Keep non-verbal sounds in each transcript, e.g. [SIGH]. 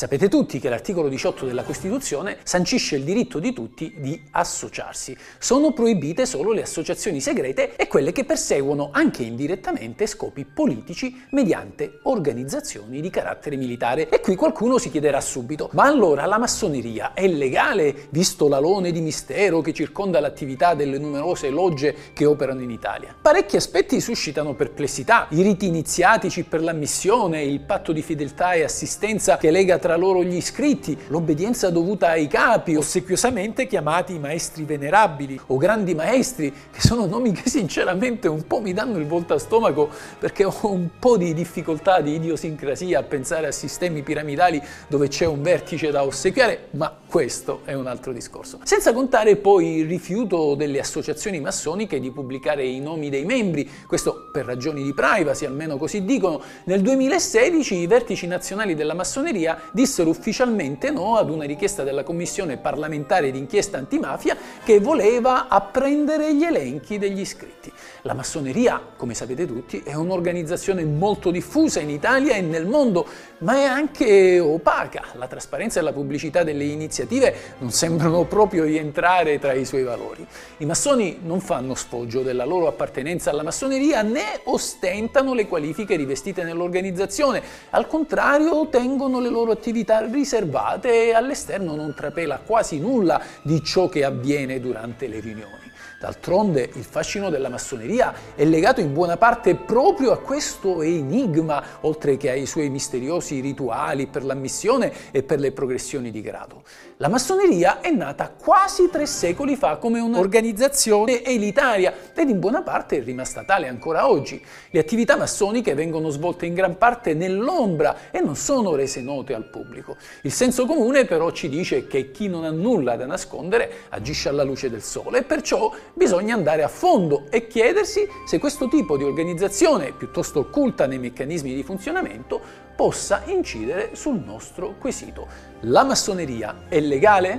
Sapete tutti che l'articolo 18 della Costituzione sancisce il diritto di tutti di associarsi. Sono proibite solo le associazioni segrete e quelle che perseguono anche indirettamente scopi politici mediante organizzazioni di carattere militare. E qui qualcuno si chiederà subito, ma allora la massoneria è legale visto l'alone di mistero che circonda l'attività delle numerose logge che operano in Italia? Parecchi aspetti suscitano perplessità, i riti iniziatici per l'ammissione, il patto di fedeltà e assistenza che lega tra loro gli iscritti, l'obbedienza dovuta ai capi, ossequiosamente chiamati maestri venerabili o grandi maestri, che sono nomi che sinceramente un po' mi danno il volto a stomaco perché ho un po' di difficoltà, di idiosincrasia a pensare a sistemi piramidali dove c'è un vertice da ossequiare, ma questo è un altro discorso. Senza contare poi il rifiuto delle associazioni massoniche di pubblicare i nomi dei membri, questo per ragioni di privacy, almeno così dicono. Nel 2016 i vertici nazionali della massoneria dissero ufficialmente no ad una richiesta della Commissione parlamentare d'inchiesta antimafia che voleva apprendere gli elenchi degli iscritti. La massoneria, come sapete tutti, è un'organizzazione molto diffusa in Italia e nel mondo, ma è anche opaca. La trasparenza e la pubblicità delle iniziative non sembrano proprio rientrare tra i suoi valori. I massoni non fanno sfoggio della loro appartenenza alla massoneria né ostentano le qualifiche rivestite nell'organizzazione, al contrario tengono le loro attività riservate e all'esterno non trapela quasi nulla di ciò che avviene durante le riunioni. D'altronde il fascino della massoneria è legato in buona parte proprio a questo enigma, oltre che ai suoi misteriosi rituali per l'ammissione e per le progressioni di grado. La massoneria è nata quasi tre secoli fa come un'organizzazione elitaria ed in buona parte è rimasta tale ancora oggi. Le attività massoniche vengono svolte in gran parte nell'ombra e non sono rese note al pubblico. Il senso comune però ci dice che chi non ha nulla da nascondere agisce alla luce del sole e perciò bisogna andare a fondo e chiedersi se questo tipo di organizzazione, piuttosto occulta nei meccanismi di funzionamento, possa incidere sul nostro quesito. La massoneria è legale?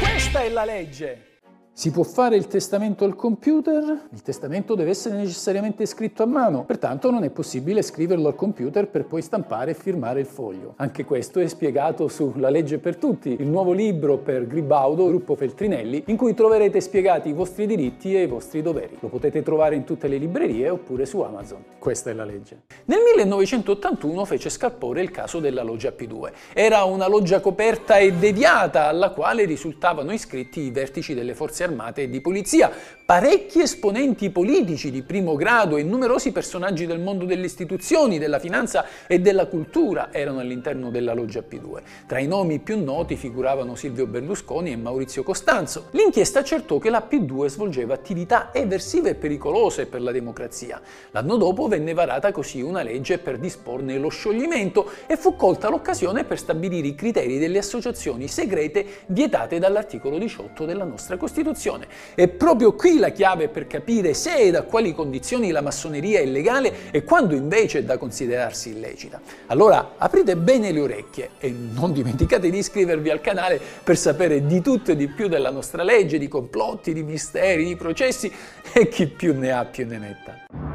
Questa è la legge. Si può fare il testamento al computer? Il testamento deve essere necessariamente scritto a mano, pertanto non è possibile scriverlo al computer per poi stampare e firmare il foglio. Anche questo è spiegato sulla legge per tutti, il nuovo libro per Gribaudo, gruppo Feltrinelli, in cui troverete spiegati i vostri diritti e i vostri doveri. Lo potete trovare in tutte le librerie oppure su Amazon. Questa è la legge. Nel 1981 fece scalpore il caso della loggia P2. Era una loggia coperta e deviata alla quale risultavano iscritti i vertici delle forze armate armate e di polizia, parecchi esponenti politici di primo grado e numerosi personaggi del mondo delle istituzioni, della finanza e della cultura erano all'interno della loggia P2. Tra i nomi più noti figuravano Silvio Berlusconi e Maurizio Costanzo. L'inchiesta accertò che la P2 svolgeva attività eversive e pericolose per la democrazia. L'anno dopo venne varata così una legge per disporne lo scioglimento e fu colta l'occasione per stabilire i criteri delle associazioni segrete vietate dall'articolo 18 della nostra Costituzione Costituzione. È proprio qui la chiave per capire se e da quali condizioni la massoneria è legale e quando invece è da considerarsi illecita. Allora aprite bene le orecchie e non dimenticate di iscrivervi al canale per sapere di tutto e di più della nostra legge, di complotti, di misteri, di processi e chi più ne ha più ne metta.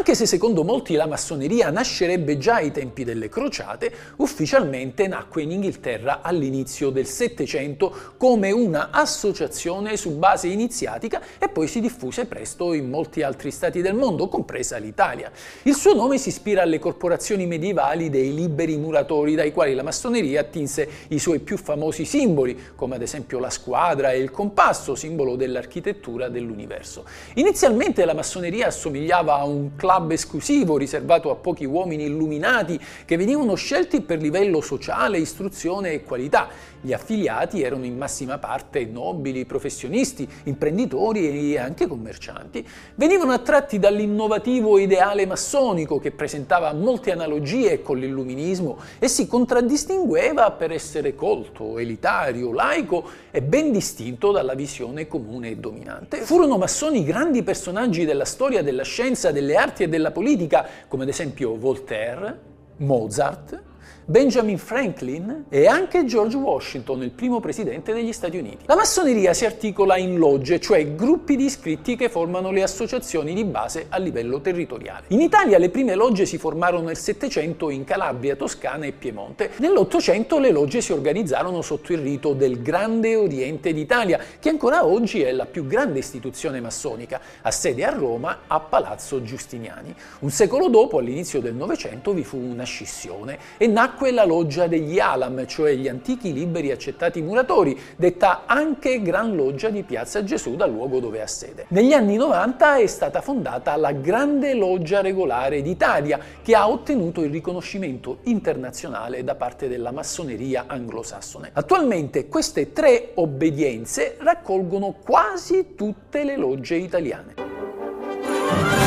Anche se secondo molti la massoneria nascerebbe già ai tempi delle crociate, ufficialmente nacque in Inghilterra all'inizio del Settecento come una associazione su base iniziatica e poi si diffuse presto in molti altri stati del mondo, compresa l'Italia. Il suo nome si ispira alle corporazioni medievali dei liberi muratori dai quali la massoneria attinse i suoi più famosi simboli, come ad esempio la squadra e il compasso, simbolo dell'architettura dell'universo. Inizialmente la massoneria assomigliava a un club club esclusivo riservato a pochi uomini illuminati che venivano scelti per livello sociale, istruzione e qualità. Gli affiliati erano in massima parte nobili, professionisti, imprenditori e anche commercianti. Venivano attratti dall'innovativo ideale massonico che presentava molte analogie con l'illuminismo e si contraddistingueva per essere colto, elitario, laico e ben distinto dalla visione comune e dominante. Furono massoni grandi personaggi della storia della scienza, delle arti e della politica, come ad esempio Voltaire, Mozart, Benjamin Franklin e anche George Washington, il primo presidente degli Stati Uniti. La massoneria si articola in logge, cioè gruppi di iscritti che formano le associazioni di base a livello territoriale. In Italia le prime logge si formarono nel Settecento in Calabria, Toscana e Piemonte. Nell'Ottocento le logge si organizzarono sotto il rito del Grande Oriente d'Italia, che ancora oggi è la più grande istituzione massonica, ha sede a Roma a Palazzo Giustiniani. Un secolo dopo, all'inizio del Novecento, vi fu una scissione e nacque nacque la loggia degli Alam, cioè gli antichi liberi accettati muratori, detta anche Gran Loggia di Piazza Gesù dal luogo dove ha sede. Negli anni 90 è stata fondata la Grande Loggia Regolare d'Italia, che ha ottenuto il riconoscimento internazionale da parte della massoneria anglosassone. Attualmente queste tre obbedienze raccolgono quasi tutte le logge italiane.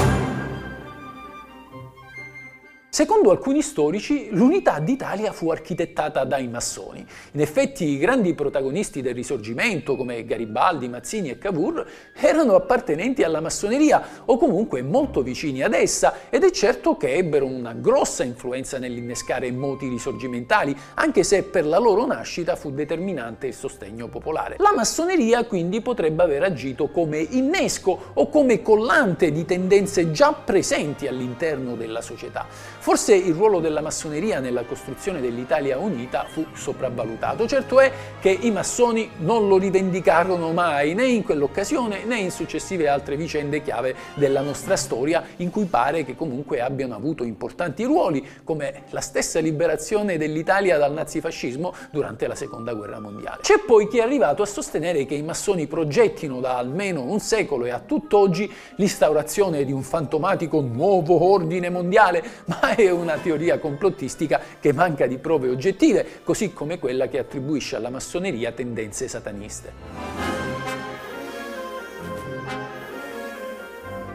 Secondo alcuni storici, l'unità d'Italia fu architettata dai massoni. In effetti i grandi protagonisti del risorgimento, come Garibaldi, Mazzini e Cavour, erano appartenenti alla massoneria o comunque molto vicini ad essa ed è certo che ebbero una grossa influenza nell'innescare moti risorgimentali, anche se per la loro nascita fu determinante il sostegno popolare. La massoneria quindi potrebbe aver agito come innesco o come collante di tendenze già presenti all'interno della società. Forse il ruolo della massoneria nella costruzione dell'Italia unita fu sopravvalutato. Certo è che i massoni non lo rivendicarono mai né in quell'occasione né in successive altre vicende chiave della nostra storia in cui pare che comunque abbiano avuto importanti ruoli come la stessa liberazione dell'Italia dal nazifascismo durante la seconda guerra mondiale. C'è poi chi è arrivato a sostenere che i massoni progettino da almeno un secolo e a tutt'oggi l'instaurazione di un fantomatico nuovo ordine mondiale, ma è una teoria complottistica che manca di prove oggettive, così come quella che attribuisce alla massoneria tendenze sataniste.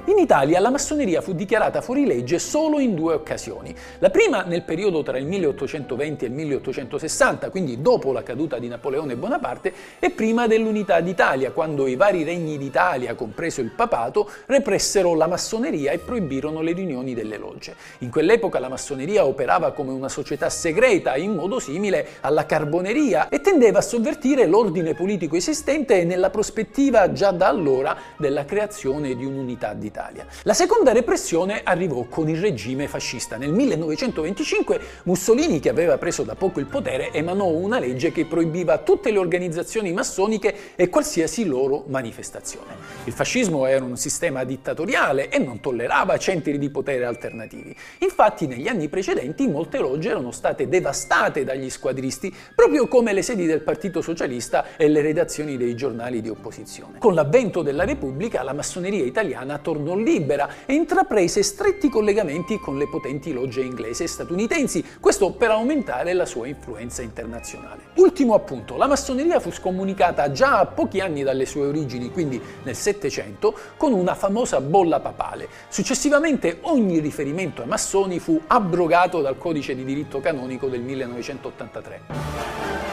In Italia la massoneria fu dichiarata fuori legge solo in due occasioni. La prima nel periodo tra il 1820 e il 1860, quindi dopo la caduta di Napoleone Bonaparte, e prima dell'unità d'Italia, quando i vari regni d'Italia, compreso il papato, repressero la massoneria e proibirono le riunioni delle logge. In quell'epoca la massoneria operava come una società segreta in modo simile alla carboneria e tendeva a sovvertire l'ordine politico esistente nella prospettiva già da allora della creazione di un'unità d'Italia d'Italia. La seconda repressione arrivò con il regime fascista. Nel 1925 Mussolini, che aveva preso da poco il potere, emanò una legge che proibiva tutte le organizzazioni massoniche e qualsiasi loro manifestazione. Il fascismo era un sistema dittatoriale e non tollerava centri di potere alternativi. Infatti negli anni precedenti molte logge erano state devastate dagli squadristi, proprio come le sedi del Partito Socialista e le redazioni dei giornali di opposizione. Con l'avvento della Repubblica la massoneria italiana tornò non libera e intraprese stretti collegamenti con le potenti logge inglesi e statunitensi, questo per aumentare la sua influenza internazionale. Ultimo appunto, la massoneria fu scomunicata già a pochi anni dalle sue origini, quindi nel Settecento, con una famosa bolla papale. Successivamente ogni riferimento ai massoni fu abrogato dal codice di diritto canonico del 1983.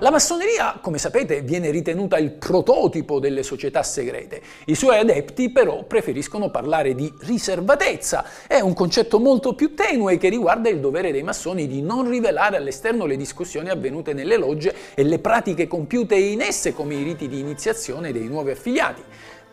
La massoneria, come sapete, viene ritenuta il prototipo delle società segrete. I suoi adepti però preferiscono parlare di riservatezza. È un concetto molto più tenue che riguarda il dovere dei massoni di non rivelare all'esterno le discussioni avvenute nelle logge e le pratiche compiute in esse come i riti di iniziazione dei nuovi affiliati.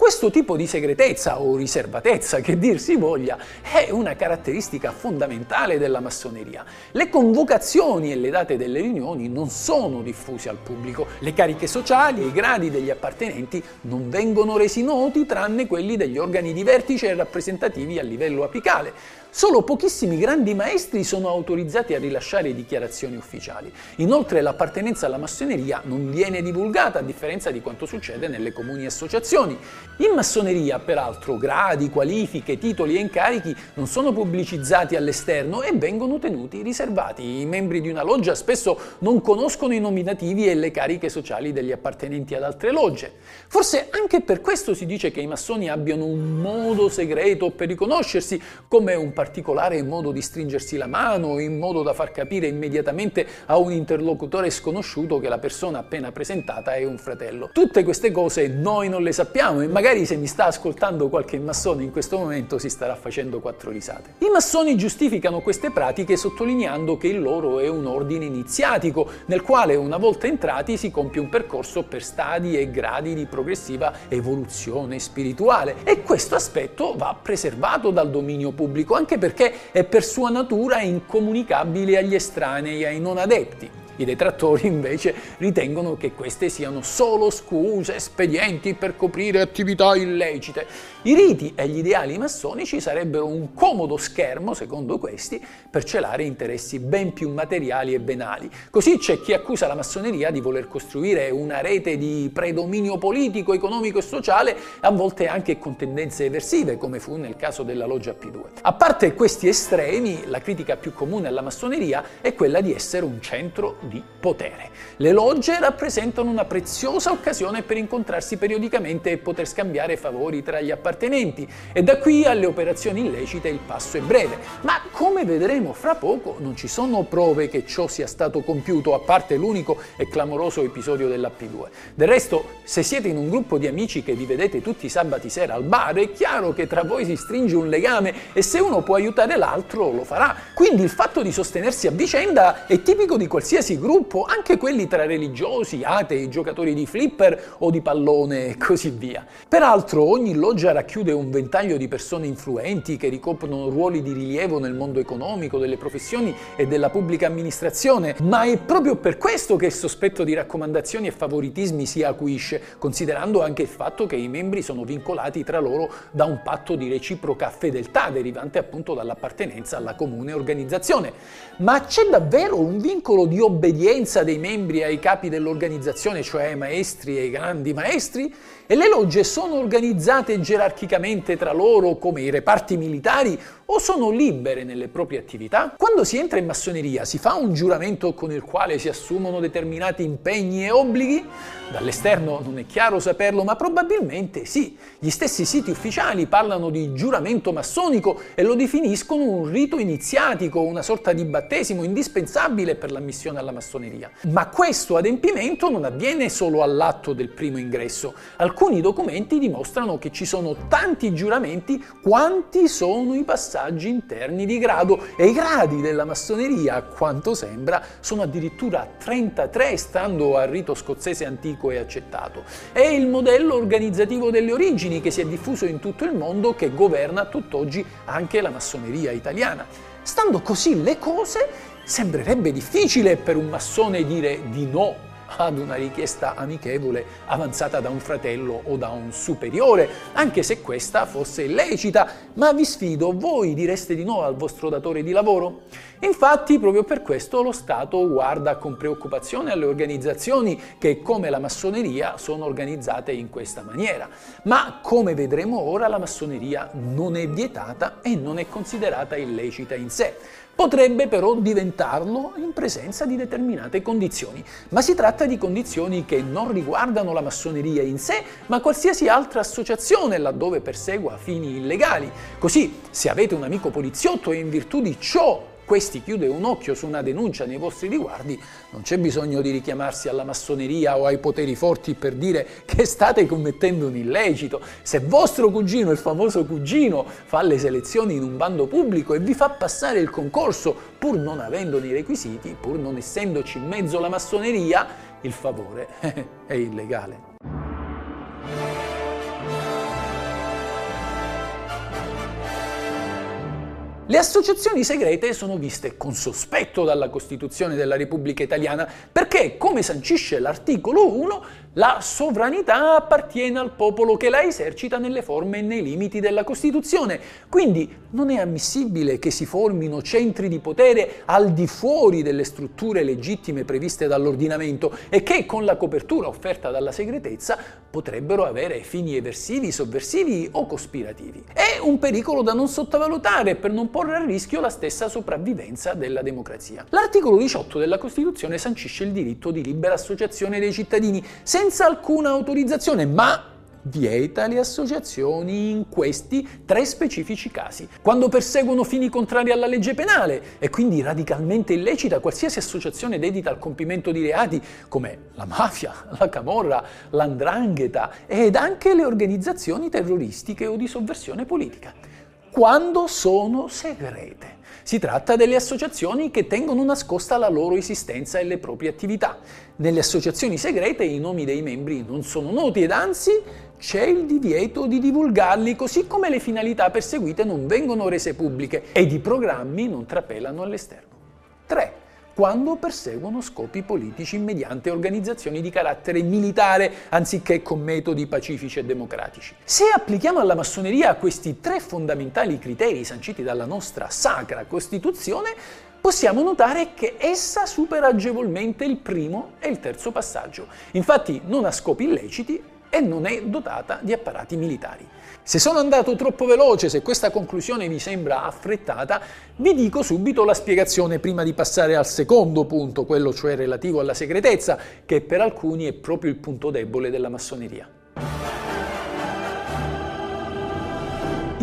Questo tipo di segretezza o riservatezza, che dir si voglia, è una caratteristica fondamentale della massoneria. Le convocazioni e le date delle riunioni non sono diffuse al pubblico, le cariche sociali e i gradi degli appartenenti non vengono resi noti tranne quelli degli organi di vertice rappresentativi a livello apicale. Solo pochissimi grandi maestri sono autorizzati a rilasciare dichiarazioni ufficiali. Inoltre l'appartenenza alla massoneria non viene divulgata, a differenza di quanto succede nelle comuni associazioni. In massoneria, peraltro, gradi, qualifiche, titoli e incarichi non sono pubblicizzati all'esterno e vengono tenuti riservati. I membri di una loggia spesso non conoscono i nominativi e le cariche sociali degli appartenenti ad altre logge. Forse anche per questo si dice che i massoni abbiano un modo segreto per riconoscersi come un partito particolare modo di stringersi la mano, in modo da far capire immediatamente a un interlocutore sconosciuto che la persona appena presentata è un fratello. Tutte queste cose noi non le sappiamo e magari se mi sta ascoltando qualche massone in questo momento si starà facendo quattro risate. I massoni giustificano queste pratiche sottolineando che il loro è un ordine iniziatico nel quale una volta entrati si compie un percorso per stadi e gradi di progressiva evoluzione spirituale e questo aspetto va preservato dal dominio pubblico anche perché è per sua natura incomunicabile agli estranei ai non adepti. I detrattori invece ritengono che queste siano solo scuse, espedienti per coprire attività illecite. I riti e gli ideali massonici sarebbero un comodo schermo, secondo questi, per celare interessi ben più materiali e venali. Così c'è chi accusa la massoneria di voler costruire una rete di predominio politico, economico e sociale, a volte anche con tendenze eversive, come fu nel caso della loggia P2. A parte questi estremi, la critica più comune alla massoneria è quella di essere un centro di potere. Le logge rappresentano una preziosa occasione per incontrarsi periodicamente e poter scambiare favori tra gli appartenenti e da qui alle operazioni illecite il passo è breve. Ma come vedremo fra poco non ci sono prove che ciò sia stato compiuto a parte l'unico e clamoroso episodio dell'P2. Del resto, se siete in un gruppo di amici che vi vedete tutti i sabati sera al bar, è chiaro che tra voi si stringe un legame e se uno può aiutare l'altro lo farà. Quindi il fatto di sostenersi a vicenda è tipico di qualsiasi qualsiasi gruppo, anche quelli tra religiosi, atei, giocatori di flipper o di pallone e così via. Peraltro ogni loggia racchiude un ventaglio di persone influenti che ricoprono ruoli di rilievo nel mondo economico, delle professioni e della pubblica amministrazione, ma è proprio per questo che il sospetto di raccomandazioni e favoritismi si acuisce, considerando anche il fatto che i membri sono vincolati tra loro da un patto di reciproca fedeltà derivante appunto dall'appartenenza alla comune organizzazione. Ma c'è davvero un vincolo di obbedienza obbedienza dei membri ai capi dell'organizzazione, cioè ai maestri e ai grandi maestri, e le logge sono organizzate gerarchicamente tra loro come i reparti militari o sono libere nelle proprie attività? Quando si entra in massoneria si fa un giuramento con il quale si assumono determinati impegni e obblighi? Dall'esterno non è chiaro saperlo, ma probabilmente sì. Gli stessi siti ufficiali parlano di giuramento massonico e lo definiscono un rito iniziatico, una sorta di battesimo indispensabile per l'ammissione alla massoneria. Ma questo adempimento non avviene solo all'atto del primo ingresso. Alcuni documenti dimostrano che ci sono tanti giuramenti quanti sono i passaggi interni di grado e i gradi della massoneria, a quanto sembra, sono addirittura 33 stando al rito scozzese antico e accettato. È il modello organizzativo delle origini che si è diffuso in tutto il mondo che governa tutt'oggi anche la massoneria italiana. Stando così le cose, sembrerebbe difficile per un massone dire di no ad una richiesta amichevole avanzata da un fratello o da un superiore, anche se questa fosse illecita, ma vi sfido, voi direste di no al vostro datore di lavoro? Infatti, proprio per questo lo Stato guarda con preoccupazione alle organizzazioni che, come la massoneria, sono organizzate in questa maniera. Ma, come vedremo ora, la massoneria non è vietata e non è considerata illecita in sé. Potrebbe però diventarlo in presenza di determinate condizioni, ma si tratta di condizioni che non riguardano la massoneria in sé, ma qualsiasi altra associazione laddove persegua fini illegali. Così, se avete un amico poliziotto e in virtù di ciò questi chiude un occhio su una denuncia nei vostri riguardi, non c'è bisogno di richiamarsi alla massoneria o ai poteri forti per dire che state commettendo un illecito. Se vostro cugino, il famoso cugino, fa le selezioni in un bando pubblico e vi fa passare il concorso pur non avendone i requisiti, pur non essendoci in mezzo la massoneria, il favore [LAUGHS] è illegale. Le associazioni segrete sono viste con sospetto dalla Costituzione della Repubblica Italiana perché, come sancisce l'articolo 1, la sovranità appartiene al popolo che la esercita nelle forme e nei limiti della Costituzione. Quindi non è ammissibile che si formino centri di potere al di fuori delle strutture legittime previste dall'ordinamento e che con la copertura offerta dalla segretezza potrebbero avere fini eversivi, sovversivi o cospirativi. È un pericolo da non sottovalutare per non porre a rischio la stessa sopravvivenza della democrazia. L'articolo 18 della Costituzione sancisce il diritto di libera associazione dei cittadini, senza alcuna autorizzazione, ma vieta le associazioni in questi tre specifici casi. Quando perseguono fini contrari alla legge penale e quindi radicalmente illecita qualsiasi associazione dedita al compimento di reati come la mafia, la camorra, l'andrangheta ed anche le organizzazioni terroristiche o di sovversione politica. Quando sono segrete. Si tratta delle associazioni che tengono nascosta la loro esistenza e le proprie attività. Nelle associazioni segrete i nomi dei membri non sono noti ed anzi c'è il divieto di divulgarli, così come le finalità perseguite non vengono rese pubbliche ed i programmi non trapelano all'esterno. 3 quando perseguono scopi politici mediante organizzazioni di carattere militare anziché con metodi pacifici e democratici. Se applichiamo alla massoneria questi tre fondamentali criteri sanciti dalla nostra sacra Costituzione, possiamo notare che essa supera agevolmente il primo e il terzo passaggio. Infatti non ha scopi illeciti e non è dotata di apparati militari. Se sono andato troppo veloce, se questa conclusione vi sembra affrettata, vi dico subito la spiegazione prima di passare al secondo punto, quello cioè relativo alla segretezza, che per alcuni è proprio il punto debole della massoneria.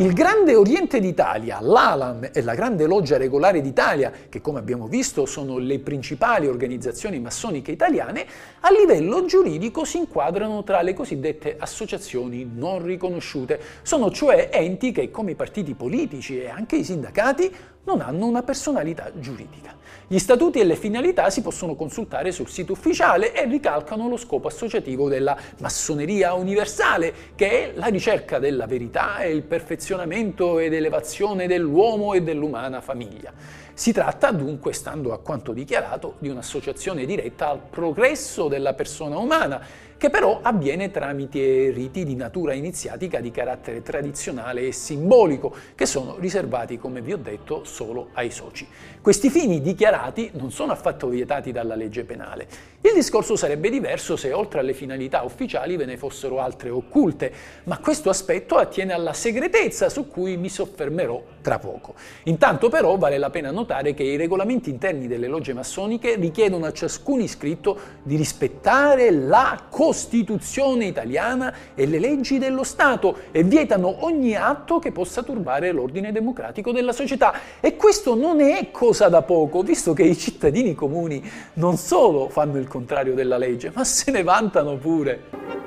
Il Grande Oriente d'Italia, l'ALAM e la Grande Loggia Regolare d'Italia, che come abbiamo visto sono le principali organizzazioni massoniche italiane, a livello giuridico si inquadrano tra le cosiddette associazioni non riconosciute. Sono cioè enti che, come i partiti politici e anche i sindacati, non hanno una personalità giuridica. Gli statuti e le finalità si possono consultare sul sito ufficiale e ricalcano lo scopo associativo della massoneria universale, che è la ricerca della verità e il perfezionamento ed elevazione dell'uomo e dell'umana famiglia. Si tratta dunque, stando a quanto dichiarato, di un'associazione diretta al progresso della persona umana che però avviene tramite riti di natura iniziatica di carattere tradizionale e simbolico, che sono riservati, come vi ho detto, solo ai soci. Questi fini dichiarati non sono affatto vietati dalla legge penale. Il discorso sarebbe diverso se oltre alle finalità ufficiali ve ne fossero altre occulte, ma questo aspetto attiene alla segretezza su cui mi soffermerò tra poco. Intanto però vale la pena notare che i regolamenti interni delle logge massoniche richiedono a ciascun iscritto di rispettare la Costituzione italiana e le leggi dello Stato e vietano ogni atto che possa turbare l'ordine democratico della società. E questo non è cosa da poco, visto che i cittadini comuni non solo fanno il contrario della legge, ma se ne vantano pure.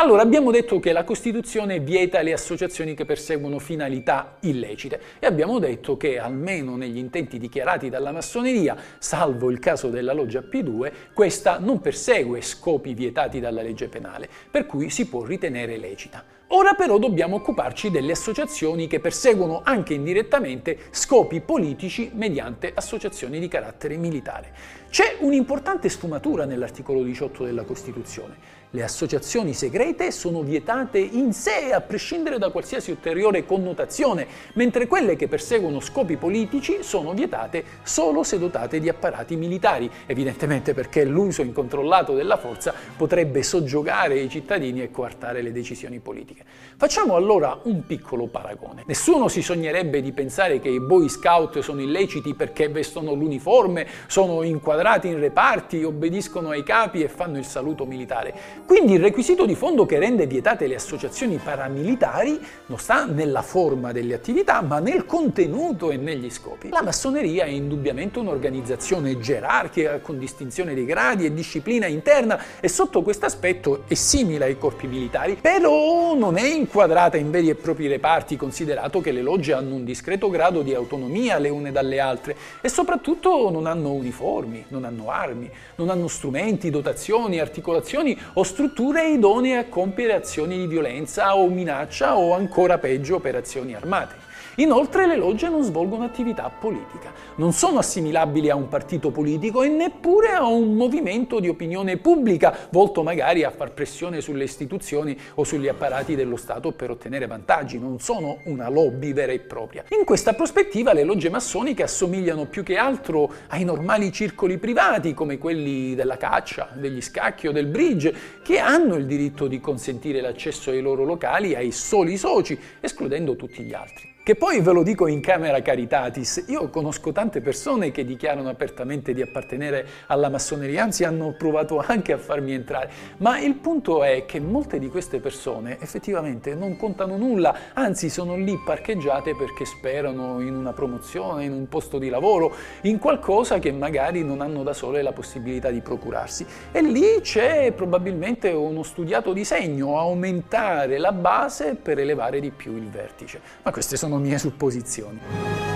Allora, abbiamo detto che la Costituzione vieta le associazioni che perseguono finalità illecite e abbiamo detto che almeno negli intenti dichiarati dalla massoneria, salvo il caso della loggia P2, questa non persegue scopi vietati dalla legge penale, per cui si può ritenere lecita. Ora però dobbiamo occuparci delle associazioni che perseguono anche indirettamente scopi politici mediante associazioni di carattere militare. C'è un'importante sfumatura nell'articolo 18 della Costituzione. Le associazioni segrete sono vietate in sé a prescindere da qualsiasi ulteriore connotazione, mentre quelle che perseguono scopi politici sono vietate solo se dotate di apparati militari, evidentemente perché l'uso incontrollato della forza potrebbe soggiogare i cittadini e coartare le decisioni politiche. Facciamo allora un piccolo paragone. Nessuno si sognerebbe di pensare che i Boy Scout sono illeciti perché vestono l'uniforme, sono inquadrati in reparti, obbediscono ai capi e fanno il saluto militare. Quindi il requisito di fondo che rende vietate le associazioni paramilitari non sta nella forma delle attività, ma nel contenuto e negli scopi. La massoneria è indubbiamente un'organizzazione gerarchica con distinzione dei gradi e disciplina interna e sotto questo aspetto è simile ai corpi militari, però non è inquadrata in veri e propri reparti, considerato che le logge hanno un discreto grado di autonomia le une dalle altre e soprattutto non hanno uniformi, non hanno armi, non hanno strumenti, dotazioni, articolazioni o strutture idonee a compiere azioni di violenza o minaccia o ancora peggio operazioni armate. Inoltre le logge non svolgono attività politica, non sono assimilabili a un partito politico e neppure a un movimento di opinione pubblica volto magari a far pressione sulle istituzioni o sugli apparati dello Stato per ottenere vantaggi, non sono una lobby vera e propria. In questa prospettiva le logge massoniche assomigliano più che altro ai normali circoli privati come quelli della caccia, degli scacchi o del bridge, che hanno il diritto di consentire l'accesso ai loro locali ai soli soci, escludendo tutti gli altri. Che poi ve lo dico in camera caritatis, io conosco tante persone che dichiarano apertamente di appartenere alla massoneria, anzi hanno provato anche a farmi entrare, ma il punto è che molte di queste persone effettivamente non contano nulla, anzi sono lì parcheggiate perché sperano in una promozione, in un posto di lavoro, in qualcosa che magari non hanno da sole la possibilità di procurarsi. E lì c'è probabilmente uno studiato disegno, aumentare la base per elevare di più il vertice. Ma queste sono mie supposizioni.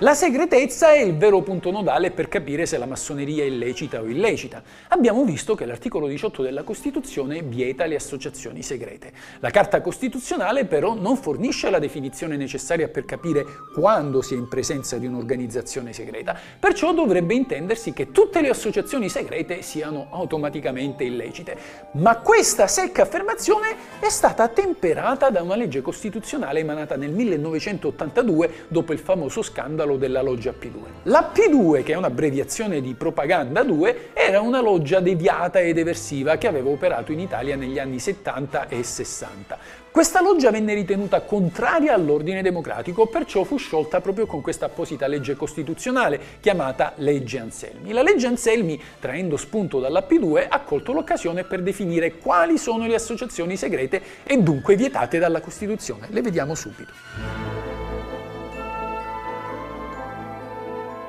La segretezza è il vero punto nodale per capire se la massoneria è lecita o illecita. Abbiamo visto che l'articolo 18 della Costituzione vieta le associazioni segrete. La Carta Costituzionale però non fornisce la definizione necessaria per capire quando si è in presenza di un'organizzazione segreta, perciò dovrebbe intendersi che tutte le associazioni segrete siano automaticamente illecite. Ma questa secca affermazione è stata temperata da una legge costituzionale emanata nel 1982 dopo il famoso scandalo scandalo della loggia P2. La P2, che è un'abbreviazione di Propaganda 2, era una loggia deviata ed eversiva che aveva operato in Italia negli anni 70 e 60. Questa loggia venne ritenuta contraria all'ordine democratico, perciò fu sciolta proprio con questa apposita legge costituzionale chiamata Legge Anselmi. La legge Anselmi, traendo spunto dalla P2, ha colto l'occasione per definire quali sono le associazioni segrete e dunque vietate dalla Costituzione. Le vediamo subito.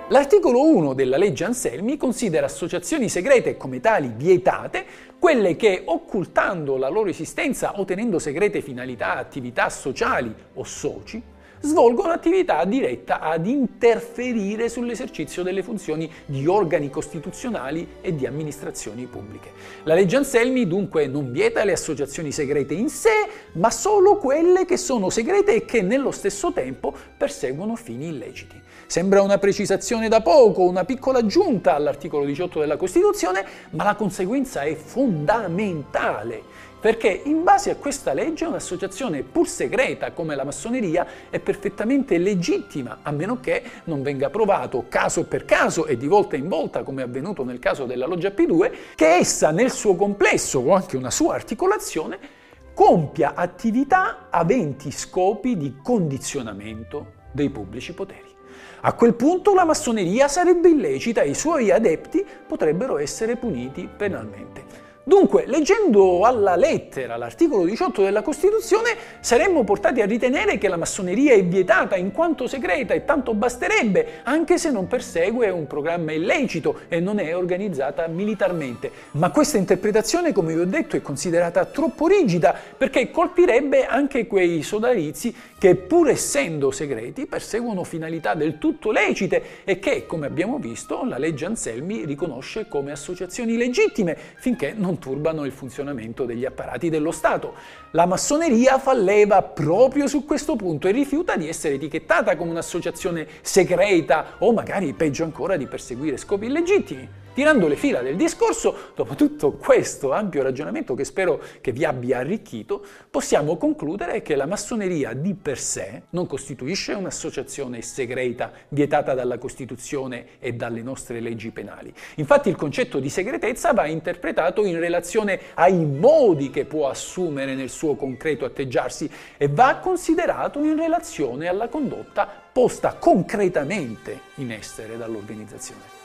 L'articolo 1 della legge Anselmi considera associazioni segrete come tali vietate quelle che, occultando la loro esistenza o tenendo segrete finalità, attività sociali o soci, svolgono attività diretta ad interferire sull'esercizio delle funzioni di organi costituzionali e di amministrazioni pubbliche. La legge Anselmi dunque non vieta le associazioni segrete in sé, ma solo quelle che sono segrete e che nello stesso tempo perseguono fini illeciti. Sembra una precisazione da poco, una piccola aggiunta all'articolo 18 della Costituzione, ma la conseguenza è fondamentale perché in base a questa legge un'associazione pur segreta come la massoneria è perfettamente legittima, a meno che non venga provato caso per caso e di volta in volta, come è avvenuto nel caso della loggia P2, che essa nel suo complesso o anche una sua articolazione compia attività aventi scopi di condizionamento dei pubblici poteri. A quel punto la massoneria sarebbe illecita e i suoi adepti potrebbero essere puniti penalmente. Dunque, leggendo alla lettera l'articolo 18 della Costituzione, saremmo portati a ritenere che la massoneria è vietata in quanto segreta e tanto basterebbe, anche se non persegue un programma illecito e non è organizzata militarmente. Ma questa interpretazione, come vi ho detto, è considerata troppo rigida perché colpirebbe anche quei sodalizi che, pur essendo segreti, perseguono finalità del tutto lecite e che, come abbiamo visto, la legge Anselmi riconosce come associazioni legittime finché non turbano il funzionamento degli apparati dello Stato. La massoneria fa leva proprio su questo punto e rifiuta di essere etichettata come un'associazione segreta o magari peggio ancora di perseguire scopi illegittimi. Tirando le fila del discorso, dopo tutto questo ampio ragionamento che spero che vi abbia arricchito, possiamo concludere che la massoneria di per sé non costituisce un'associazione segreta vietata dalla Costituzione e dalle nostre leggi penali. Infatti il concetto di segretezza va interpretato in relazione ai modi che può assumere nel suo concreto atteggiarsi e va considerato in relazione alla condotta posta concretamente in essere dall'organizzazione.